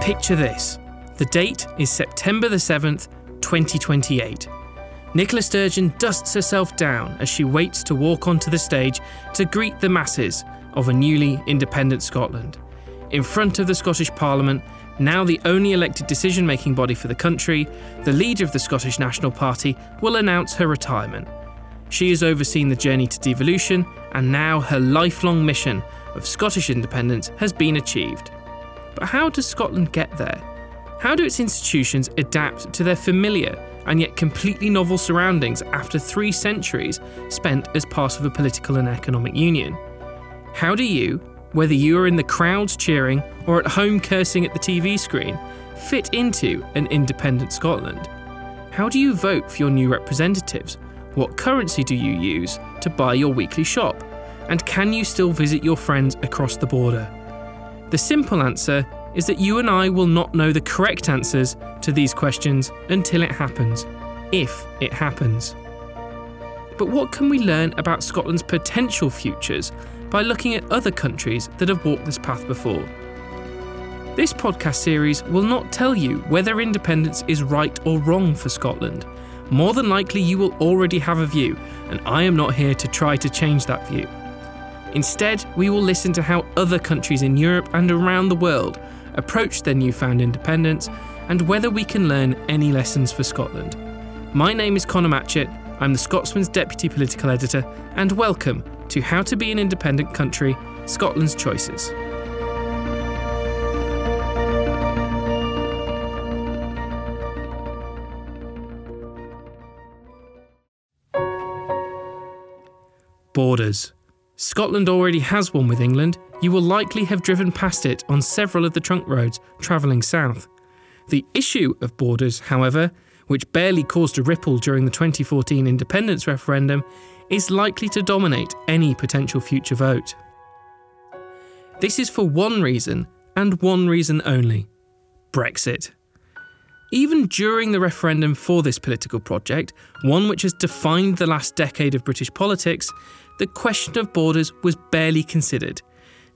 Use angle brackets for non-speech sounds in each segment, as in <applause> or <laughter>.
Picture this the date is September the 7th, 2028. Nicola Sturgeon dusts herself down as she waits to walk onto the stage to greet the masses of a newly independent Scotland. In front of the Scottish Parliament, now the only elected decision making body for the country, the leader of the Scottish National Party will announce her retirement. She has overseen the journey to devolution, and now her lifelong mission of Scottish independence has been achieved. But how does Scotland get there? How do its institutions adapt to their familiar and yet completely novel surroundings after three centuries spent as part of a political and economic union? How do you, whether you are in the crowds cheering or at home cursing at the TV screen, fit into an independent Scotland? How do you vote for your new representatives? What currency do you use to buy your weekly shop? And can you still visit your friends across the border? The simple answer is that you and I will not know the correct answers to these questions until it happens, if it happens. But what can we learn about Scotland's potential futures by looking at other countries that have walked this path before? This podcast series will not tell you whether independence is right or wrong for Scotland. More than likely, you will already have a view, and I am not here to try to change that view. Instead, we will listen to how other countries in Europe and around the world approach their newfound independence, and whether we can learn any lessons for Scotland. My name is Conor Matchett, I'm the Scotsman's Deputy Political Editor, and welcome to How to Be an Independent Country Scotland's Choices. Borders. Scotland already has one with England, you will likely have driven past it on several of the trunk roads travelling south. The issue of borders, however, which barely caused a ripple during the 2014 independence referendum, is likely to dominate any potential future vote. This is for one reason, and one reason only Brexit. Even during the referendum for this political project, one which has defined the last decade of British politics, the question of borders was barely considered,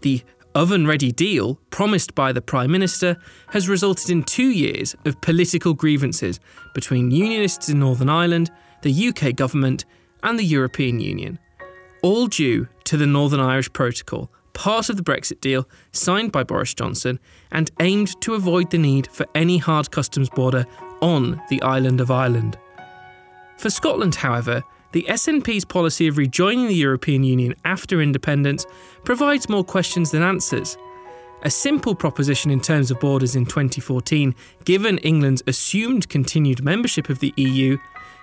the oven ready deal promised by the Prime Minister has resulted in two years of political grievances between Unionists in Northern Ireland, the UK government, and the European Union, all due to the Northern Irish Protocol, part of the Brexit deal signed by Boris Johnson and aimed to avoid the need for any hard customs border on the island of Ireland. For Scotland, however, the SNP's policy of rejoining the European Union after independence provides more questions than answers. A simple proposition in terms of borders in 2014, given England's assumed continued membership of the EU,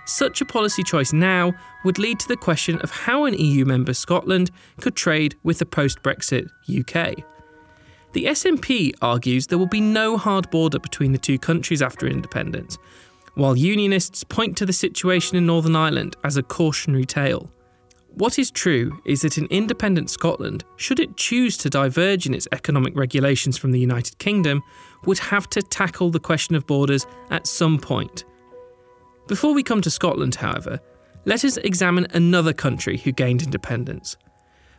such a policy choice now would lead to the question of how an EU member Scotland could trade with the post Brexit UK. The SNP argues there will be no hard border between the two countries after independence, while Unionists point to the situation in Northern Ireland as a cautionary tale. What is true is that in independent Scotland, should it choose to diverge in its economic regulations from the United Kingdom, would have to tackle the question of borders at some point. Before we come to Scotland, however, let us examine another country who gained independence.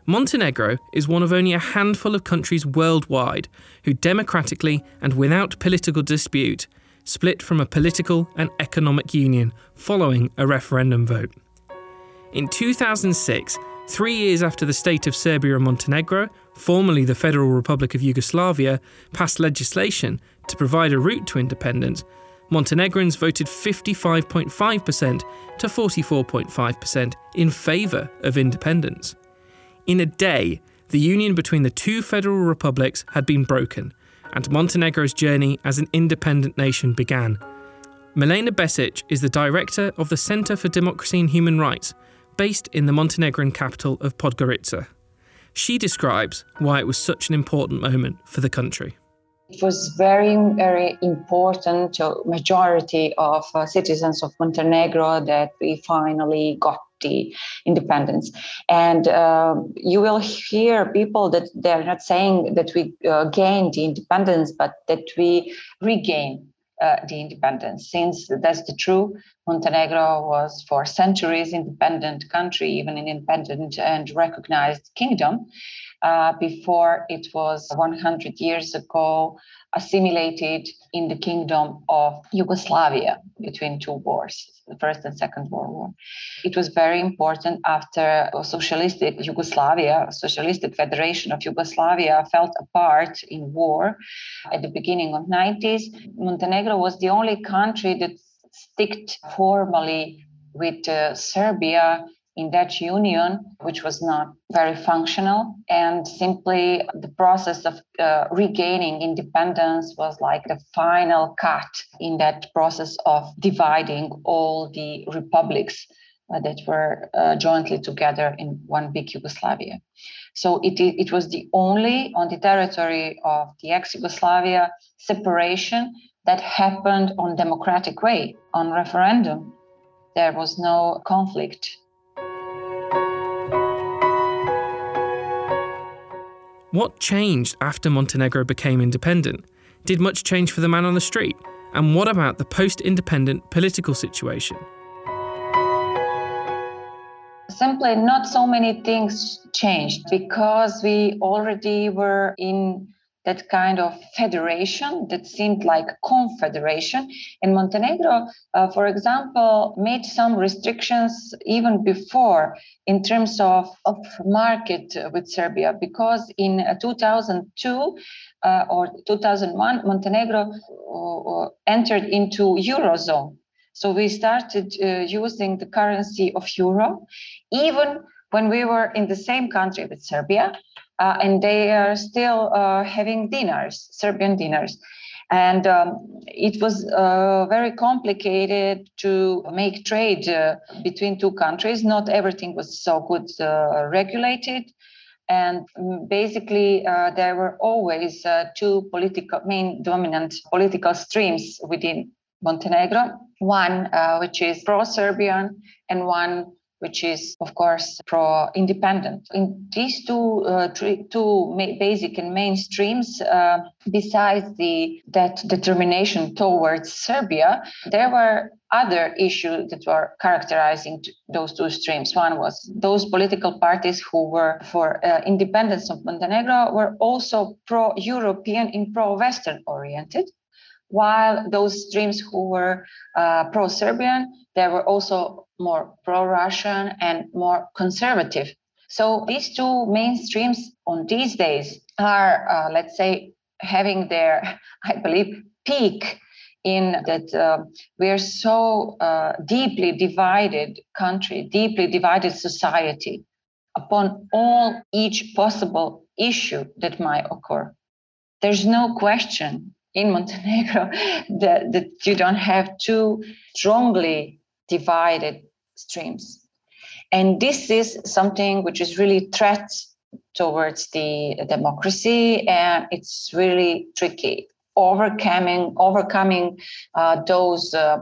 Montenegro is one of only a handful of countries worldwide who democratically and without political dispute split from a political and economic union following a referendum vote. In 2006, three years after the state of Serbia and Montenegro, formerly the Federal Republic of Yugoslavia, passed legislation to provide a route to independence, Montenegrins voted 55.5% to 44.5% in favour of independence. In a day, the union between the two federal republics had been broken, and Montenegro's journey as an independent nation began. Milena Besic is the director of the Center for Democracy and Human Rights, based in the Montenegrin capital of Podgorica. She describes why it was such an important moment for the country. It was very, very important to majority of uh, citizens of Montenegro that we finally got the independence. And uh, you will hear people that they're not saying that we uh, gained the independence, but that we regain uh, the independence. Since that's the true, Montenegro was for centuries independent country, even an independent and recognized kingdom. Uh, before it was 100 years ago assimilated in the kingdom of Yugoslavia between two wars, the First and Second World War. It was very important after socialistic Yugoslavia, Socialistic Federation of Yugoslavia fell apart in war at the beginning of 90s. Montenegro was the only country that sticked formally with uh, Serbia in that union, which was not very functional. And simply the process of uh, regaining independence was like the final cut in that process of dividing all the republics uh, that were uh, jointly together in one big Yugoslavia. So it, it was the only on the territory of the ex Yugoslavia separation that happened on democratic way on referendum there was no conflict What changed after Montenegro became independent? Did much change for the man on the street? And what about the post independent political situation? Simply, not so many things changed because we already were in that kind of federation that seemed like confederation. And Montenegro, uh, for example, made some restrictions even before in terms of, of market with Serbia, because in uh, 2002 uh, or 2001, Montenegro uh, uh, entered into Eurozone. So we started uh, using the currency of euro, even when we were in the same country with Serbia, uh, and they are still uh, having dinars, Serbian dinars. And um, it was uh, very complicated to make trade uh, between two countries. Not everything was so good uh, regulated. And mm, basically, uh, there were always two political, main dominant political streams within Montenegro one which is pro Serbian, and one which is, of course, pro independent. In these two, uh, two basic and main streams, uh, besides the, that determination towards Serbia, there were other issues that were characterizing those two streams. One was those political parties who were for uh, independence of Montenegro were also pro European and pro Western oriented while those streams who were uh, pro Serbian, they were also more pro Russian and more conservative. So these two mainstreams on these days are, uh, let's say, having their, <laughs> I believe, peak in that uh, we are so uh, deeply divided country, deeply divided society upon all each possible issue that might occur. There's no question in Montenegro <laughs> that, that you don't have two strongly divided streams. And this is something which is really threat towards the democracy and it's really tricky. Overcoming overcoming uh, those uh,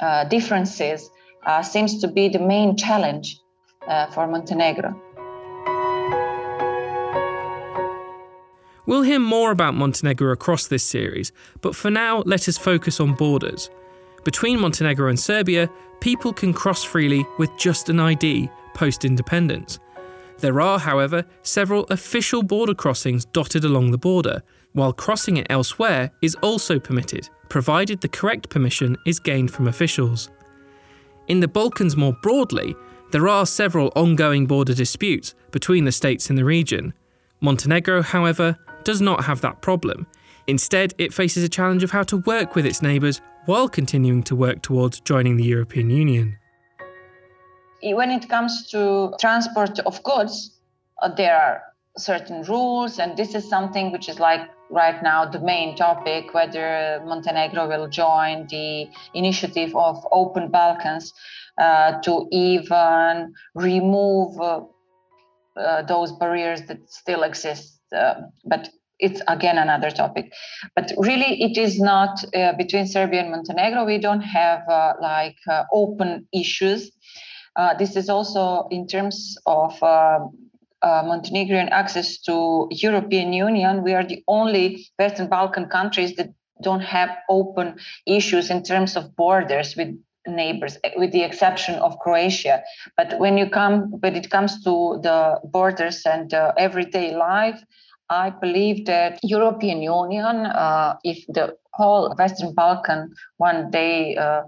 uh, differences uh, seems to be the main challenge uh, for Montenegro. We'll hear more about Montenegro across this series, but for now, let us focus on borders. Between Montenegro and Serbia, people can cross freely with just an ID post independence. There are, however, several official border crossings dotted along the border, while crossing it elsewhere is also permitted, provided the correct permission is gained from officials. In the Balkans more broadly, there are several ongoing border disputes between the states in the region. Montenegro, however, does not have that problem. Instead, it faces a challenge of how to work with its neighbours while continuing to work towards joining the European Union. When it comes to transport of goods, uh, there are certain rules, and this is something which is like right now the main topic whether Montenegro will join the initiative of Open Balkans uh, to even remove uh, uh, those barriers that still exist uh, but it's again another topic. But really, it is not uh, between Serbia and Montenegro. We don't have uh, like uh, open issues. Uh, this is also in terms of uh, Montenegrin access to European Union. We are the only Western Balkan countries that don't have open issues in terms of borders with neighbors, with the exception of Croatia. But when you come, when it comes to the borders and uh, everyday life, I believe that European Union, uh, if the whole Western Balkan one day uh,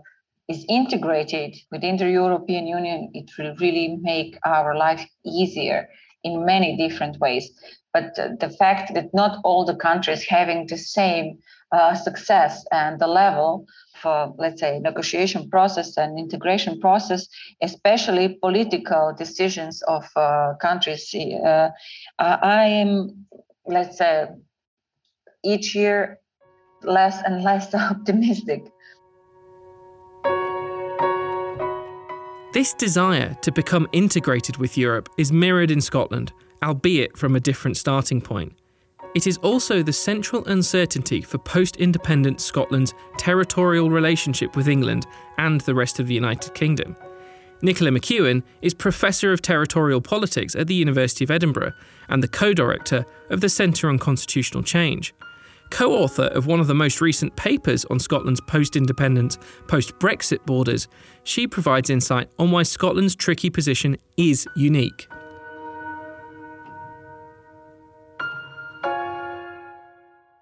is integrated within the European Union, it will really make our life easier in many different ways. But the fact that not all the countries having the same uh, success and the level for, let's say, negotiation process and integration process, especially political decisions of uh, countries, uh, I am, let's say, each year less and less <laughs> optimistic. This desire to become integrated with Europe is mirrored in Scotland, albeit from a different starting point. It is also the central uncertainty for post independent Scotland's territorial relationship with England and the rest of the United Kingdom. Nicola McEwen is Professor of Territorial Politics at the University of Edinburgh and the co director of the Centre on Constitutional Change co author of one of the most recent papers on Scotland's post independence, post Brexit borders, she provides insight on why Scotland's tricky position is unique.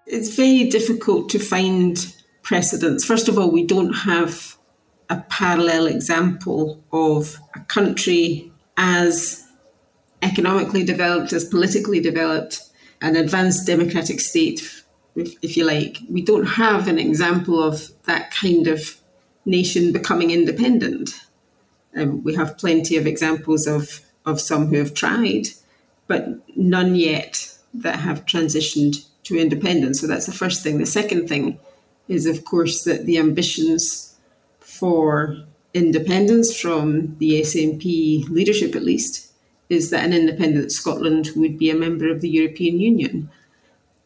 It's very difficult to find precedents. First of all, we don't have a parallel example of a country as economically developed, as politically developed, an advanced democratic state if, if you like. We don't have an example of that kind of nation becoming independent. Um, we have plenty of examples of, of some who have tried, but none yet that have transitioned to independence. So that's the first thing. The second thing is, of course, that the ambitions for independence from the SNP leadership, at least, is that an independent Scotland would be a member of the European Union.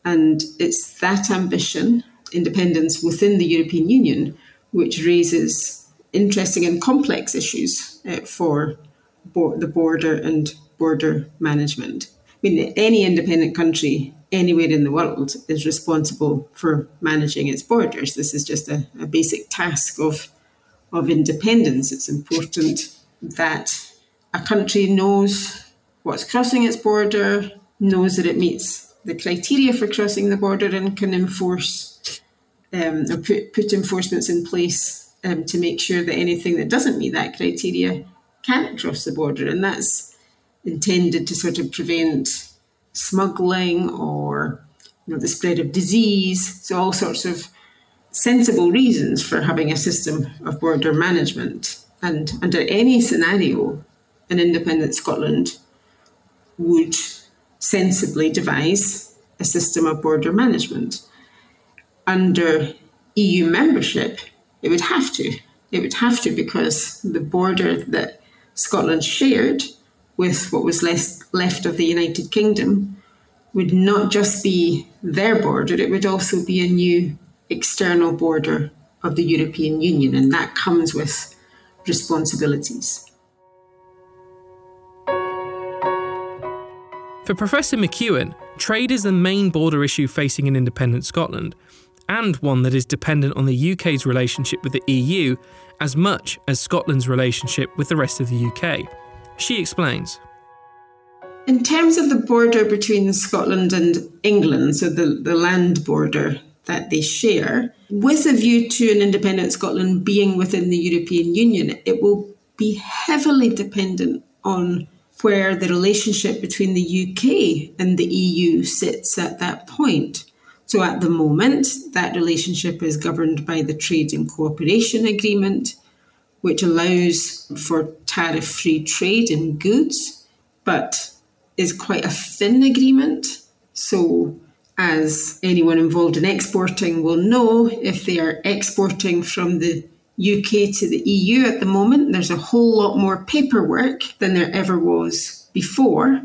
And it's that ambition, independence within the European Union, which raises interesting and complex issues uh, for bo- the border and border management. I mean, any independent country anywhere in the world is responsible for managing its borders. This is just a, a basic task of, of independence. It's important that a country knows what's crossing its border, knows that it meets the criteria for crossing the border and can enforce um, or put, put enforcements in place um, to make sure that anything that doesn't meet that criteria can't cross the border. And that's intended to sort of prevent smuggling or you know, the spread of disease. So, all sorts of sensible reasons for having a system of border management. And under any scenario, an independent Scotland would sensibly devise a system of border management. Under EU membership, it would have to. It would have to because the border that Scotland shared with what was left of the United Kingdom would not just be their border, it would also be a new external border of the European Union, and that comes with responsibilities. For Professor McEwen, trade is the main border issue facing an independent Scotland, and one that is dependent on the UK's relationship with the EU as much as Scotland's relationship with the rest of the UK. She explains. In terms of the border between Scotland and England, so the, the land border that they share, with a view to an independent Scotland being within the European Union, it will be heavily dependent on where the relationship between the UK and the EU sits at that point. So, at the moment, that relationship is governed by the Trade and Cooperation Agreement, which allows for tariff free trade in goods, but is quite a thin agreement. So, as anyone involved in exporting will know, if they are exporting from the UK to the EU at the moment. There's a whole lot more paperwork than there ever was before.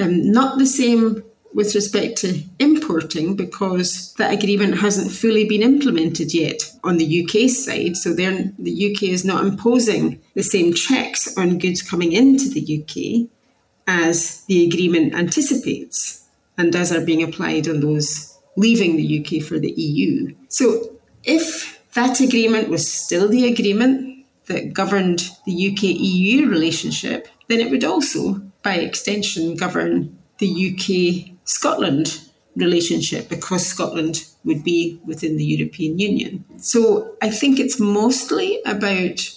Um, not the same with respect to importing because that agreement hasn't fully been implemented yet on the UK side. So the UK is not imposing the same checks on goods coming into the UK as the agreement anticipates and as are being applied on those leaving the UK for the EU. So if that agreement was still the agreement that governed the UK EU relationship, then it would also, by extension, govern the UK Scotland relationship because Scotland would be within the European Union. So I think it's mostly about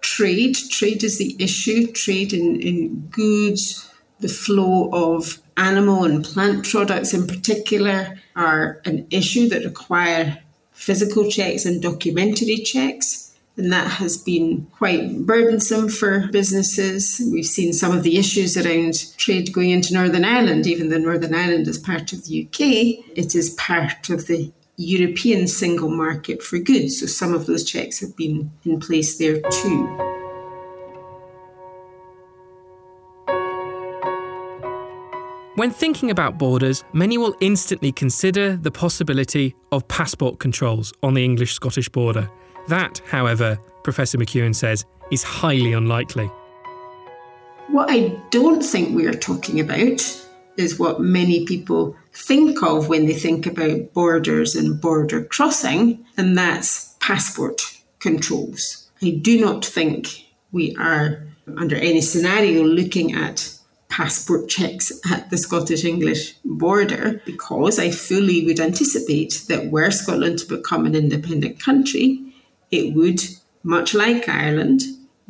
trade. Trade is the issue, trade in, in goods, the flow of animal and plant products in particular are an issue that require physical checks and documentary checks. And that has been quite burdensome for businesses. We've seen some of the issues around trade going into Northern Ireland, even though Northern Ireland is part of the UK, it is part of the European single market for goods. So some of those checks have been in place there too. When thinking about borders, many will instantly consider the possibility of passport controls on the English Scottish border. That, however, Professor McEwen says, is highly unlikely. What I don't think we are talking about is what many people think of when they think about borders and border crossing, and that's passport controls. I do not think we are, under any scenario, looking at passport checks at the Scottish English border because I fully would anticipate that were Scotland to become an independent country, it would, much like Ireland,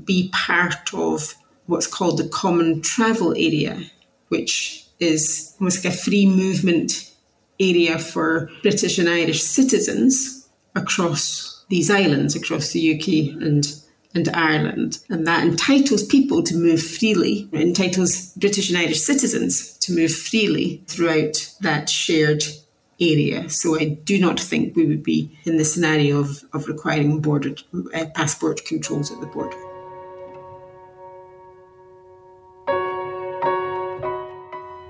be part of what's called the Common Travel Area, which is almost like a free movement area for British and Irish citizens across these islands, across the UK and and Ireland. And that entitles people to move freely, it entitles British and Irish citizens to move freely throughout that shared area. So I do not think we would be in the scenario of, of requiring border uh, passport controls at the border.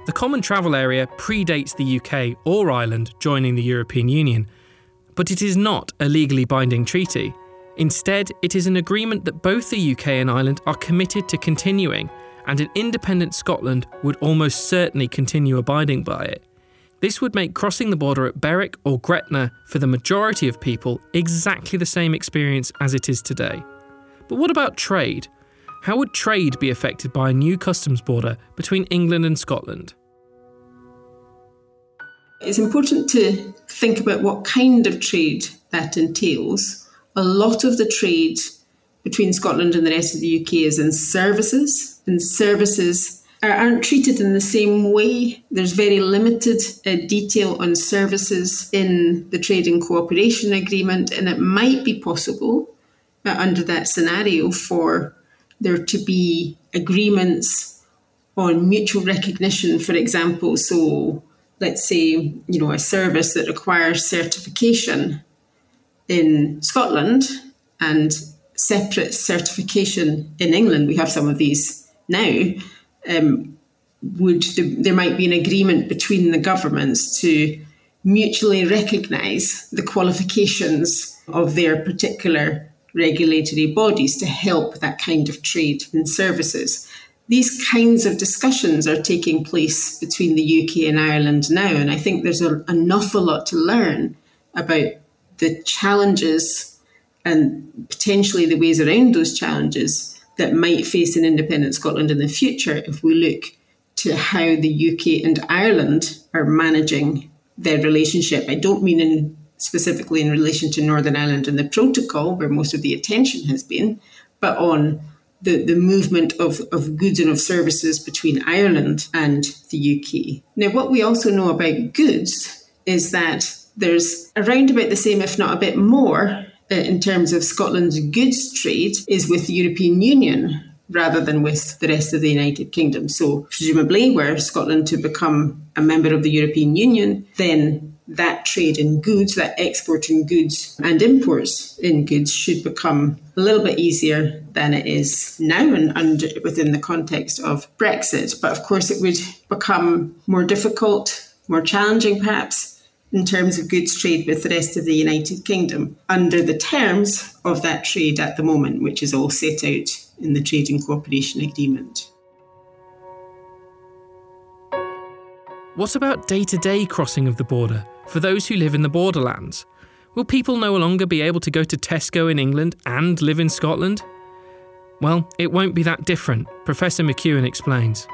The Common Travel Area predates the UK or Ireland joining the European Union, but it is not a legally binding treaty. Instead, it is an agreement that both the UK and Ireland are committed to continuing, and an independent Scotland would almost certainly continue abiding by it. This would make crossing the border at Berwick or Gretna for the majority of people exactly the same experience as it is today. But what about trade? How would trade be affected by a new customs border between England and Scotland? It's important to think about what kind of trade that entails a lot of the trade between Scotland and the rest of the UK is in services, and services are, aren't treated in the same way. There's very limited uh, detail on services in the Trade and Cooperation Agreement, and it might be possible uh, under that scenario for there to be agreements on mutual recognition, for example. So, let's say, you know, a service that requires certification in Scotland and separate certification in England, we have some of these now. Um, would there might be an agreement between the governments to mutually recognise the qualifications of their particular regulatory bodies to help that kind of trade and services. These kinds of discussions are taking place between the UK and Ireland now, and I think there's a, an awful lot to learn about the challenges and potentially the ways around those challenges that might face an independent Scotland in the future if we look to how the UK and Ireland are managing their relationship. I don't mean in specifically in relation to Northern Ireland and the protocol, where most of the attention has been, but on the, the movement of, of goods and of services between Ireland and the UK. Now, what we also know about goods is that there's around about the same, if not a bit more, uh, in terms of Scotland's goods trade is with the European Union rather than with the rest of the United Kingdom. So, presumably, were Scotland to become a member of the European Union, then that trade in goods, that export in goods and imports in goods should become a little bit easier than it is now and, and within the context of Brexit. But of course, it would become more difficult, more challenging perhaps in terms of goods trade with the rest of the United Kingdom under the terms of that trade at the moment, which is all set out in the Trade and Cooperation Agreement. What about day to day crossing of the border for those who live in the borderlands? Will people no longer be able to go to Tesco in England and live in Scotland? Well, it won't be that different, Professor McEwen explains.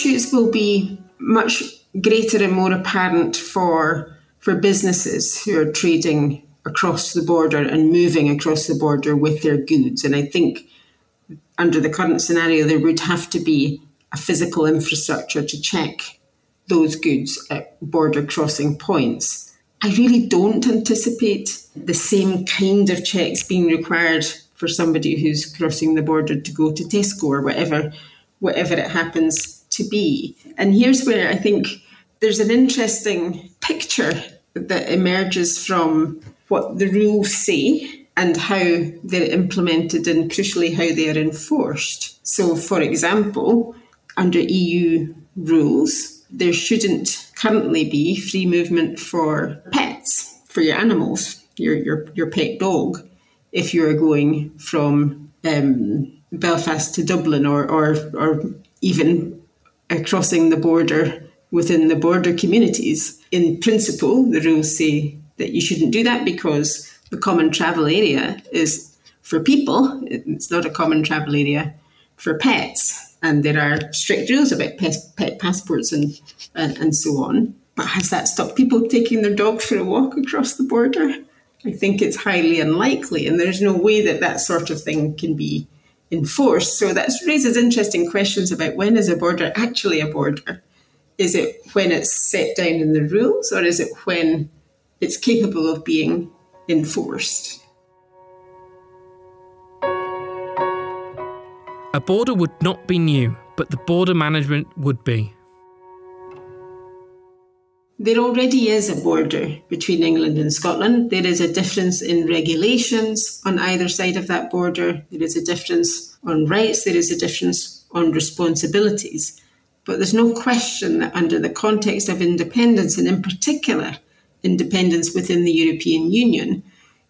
Issues will be much greater and more apparent for for businesses who are trading across the border and moving across the border with their goods. And I think under the current scenario, there would have to be a physical infrastructure to check those goods at border crossing points. I really don't anticipate the same kind of checks being required for somebody who's crossing the border to go to Tesco or whatever, whatever it happens to be. And here's where I think there's an interesting picture that emerges from what the rules say and how they're implemented and crucially how they are enforced. So, for example, under EU rules, there shouldn't currently be free movement for pets, for your animals, your, your, your pet dog, if you're going from um, Belfast to Dublin or, or, or even crossing the border within the border communities. In principle, the rules say that you shouldn't do that because the common travel area is for people, it's not a common travel area for pets. And there are strict rules about pet, pet passports and, and, and so on. But has that stopped people taking their dogs for a walk across the border? I think it's highly unlikely, and there's no way that that sort of thing can be enforced. So that raises interesting questions about when is a border actually a border? Is it when it's set down in the rules, or is it when it's capable of being enforced? A border would not be new, but the border management would be. There already is a border between England and Scotland. There is a difference in regulations on either side of that border. There is a difference on rights. There is a difference on responsibilities. But there's no question that under the context of independence, and in particular, independence within the European Union,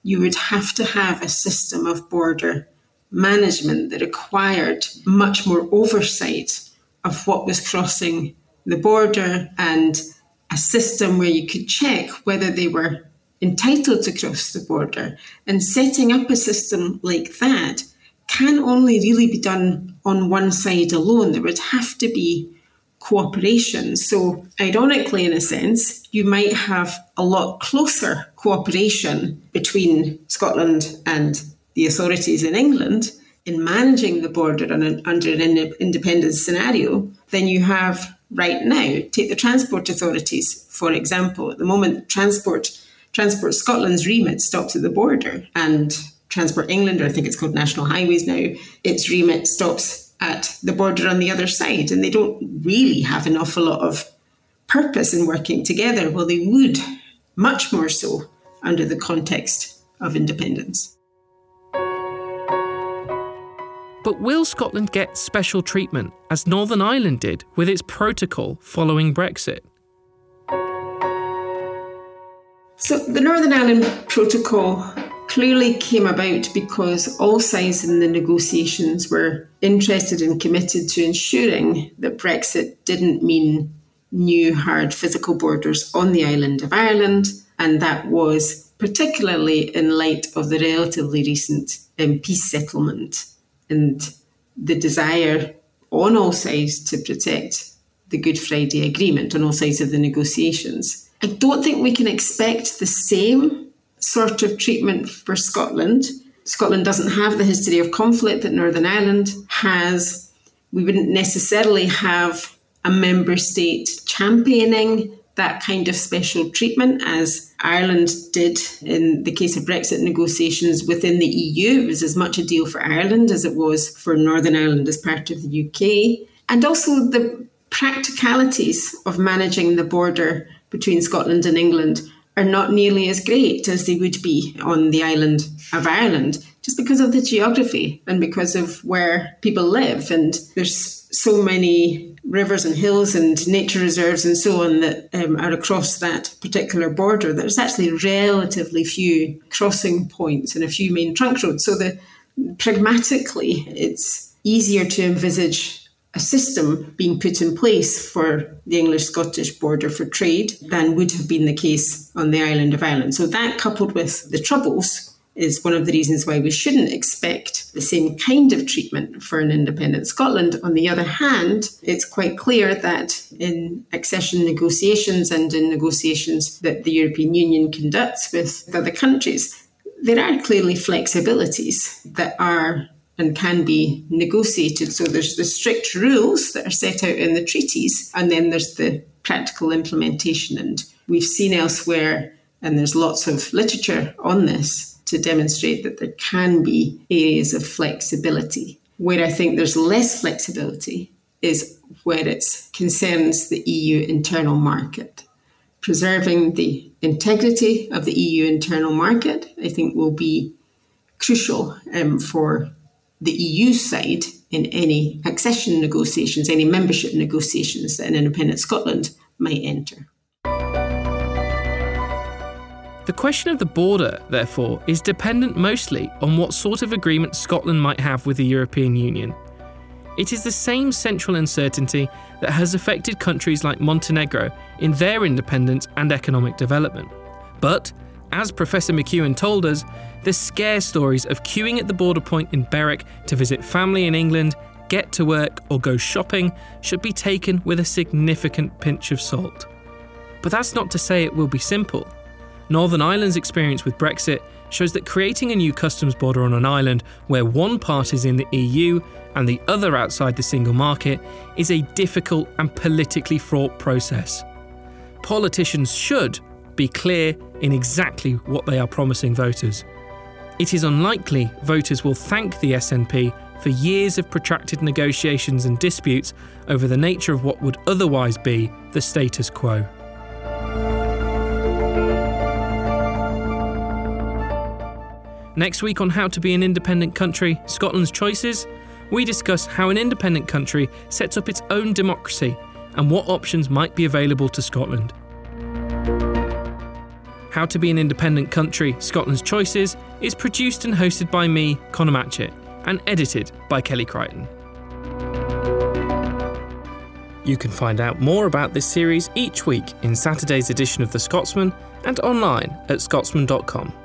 you would have to have a system of border management that required much more oversight of what was crossing the border and a system where you could check whether they were entitled to cross the border. And setting up a system like that can only really be done on one side alone. There would have to be cooperation. So, ironically, in a sense, you might have a lot closer cooperation between Scotland and the authorities in England in managing the border under an independent scenario than you have right now. Take the transport authorities, for example. At the moment, transport Transport Scotland's remit stops at the border, and Transport England, or I think it's called National Highways now, its remit stops at the border on the other side, and they don't really have an awful lot of purpose in working together. Well, they would, much more so, under the context of independence. But will Scotland get special treatment, as Northern Ireland did with its protocol following Brexit? So, the Northern Ireland Protocol clearly came about because all sides in the negotiations were interested and committed to ensuring that Brexit didn't mean new hard physical borders on the island of Ireland, and that was particularly in light of the relatively recent um, peace settlement and the desire on all sides to protect the Good Friday Agreement on all sides of the negotiations. I don't think we can expect the same sort of treatment for Scotland. Scotland doesn't have the history of conflict that Northern Ireland has. We wouldn't necessarily have a member state championing that kind of special treatment as Ireland did in the case of Brexit negotiations within the EU. It was as much a deal for Ireland as it was for Northern Ireland as part of the UK. And also the practicalities of managing the border between Scotland and England are not nearly as great as they would be on the island of Ireland, just because of the geography and because of where people live. And there's so many rivers and hills and nature reserves and so on that um, are across that particular border. There's actually relatively few crossing points and a few main trunk roads. So the pragmatically, it's easier to envisage a system being put in place for the English Scottish border for trade than would have been the case on the island of Ireland. So, that coupled with the troubles is one of the reasons why we shouldn't expect the same kind of treatment for an independent Scotland. On the other hand, it's quite clear that in accession negotiations and in negotiations that the European Union conducts with other countries, there are clearly flexibilities that are and can be negotiated. So there's the strict rules that are set out in the treaties, and then there's the practical implementation. And we've seen elsewhere, and there's lots of literature on this to demonstrate that there can be areas of flexibility. Where I think there's less flexibility is where it concerns the EU internal market. Preserving the integrity of the EU internal market, I think, will be crucial um, for the EU side in any accession negotiations, any membership negotiations that an independent Scotland might enter. The question of the border, therefore, is dependent mostly on what sort of agreement Scotland might have with the European Union. It is the same central uncertainty that has affected countries like Montenegro in their independence and economic development. But, as Professor McEwen told us, the scare stories of queuing at the border point in Berwick to visit family in England, get to work, or go shopping should be taken with a significant pinch of salt. But that's not to say it will be simple. Northern Ireland's experience with Brexit shows that creating a new customs border on an island where one part is in the EU and the other outside the single market is a difficult and politically fraught process. Politicians should be clear in exactly what they are promising voters. It is unlikely voters will thank the SNP for years of protracted negotiations and disputes over the nature of what would otherwise be the status quo. Next week on How to Be an Independent Country Scotland's Choices, we discuss how an independent country sets up its own democracy and what options might be available to Scotland. How to Be an Independent Country Scotland's Choices is produced and hosted by me, Conor Matchett, and edited by Kelly Crichton. You can find out more about this series each week in Saturday's edition of The Scotsman and online at scotsman.com.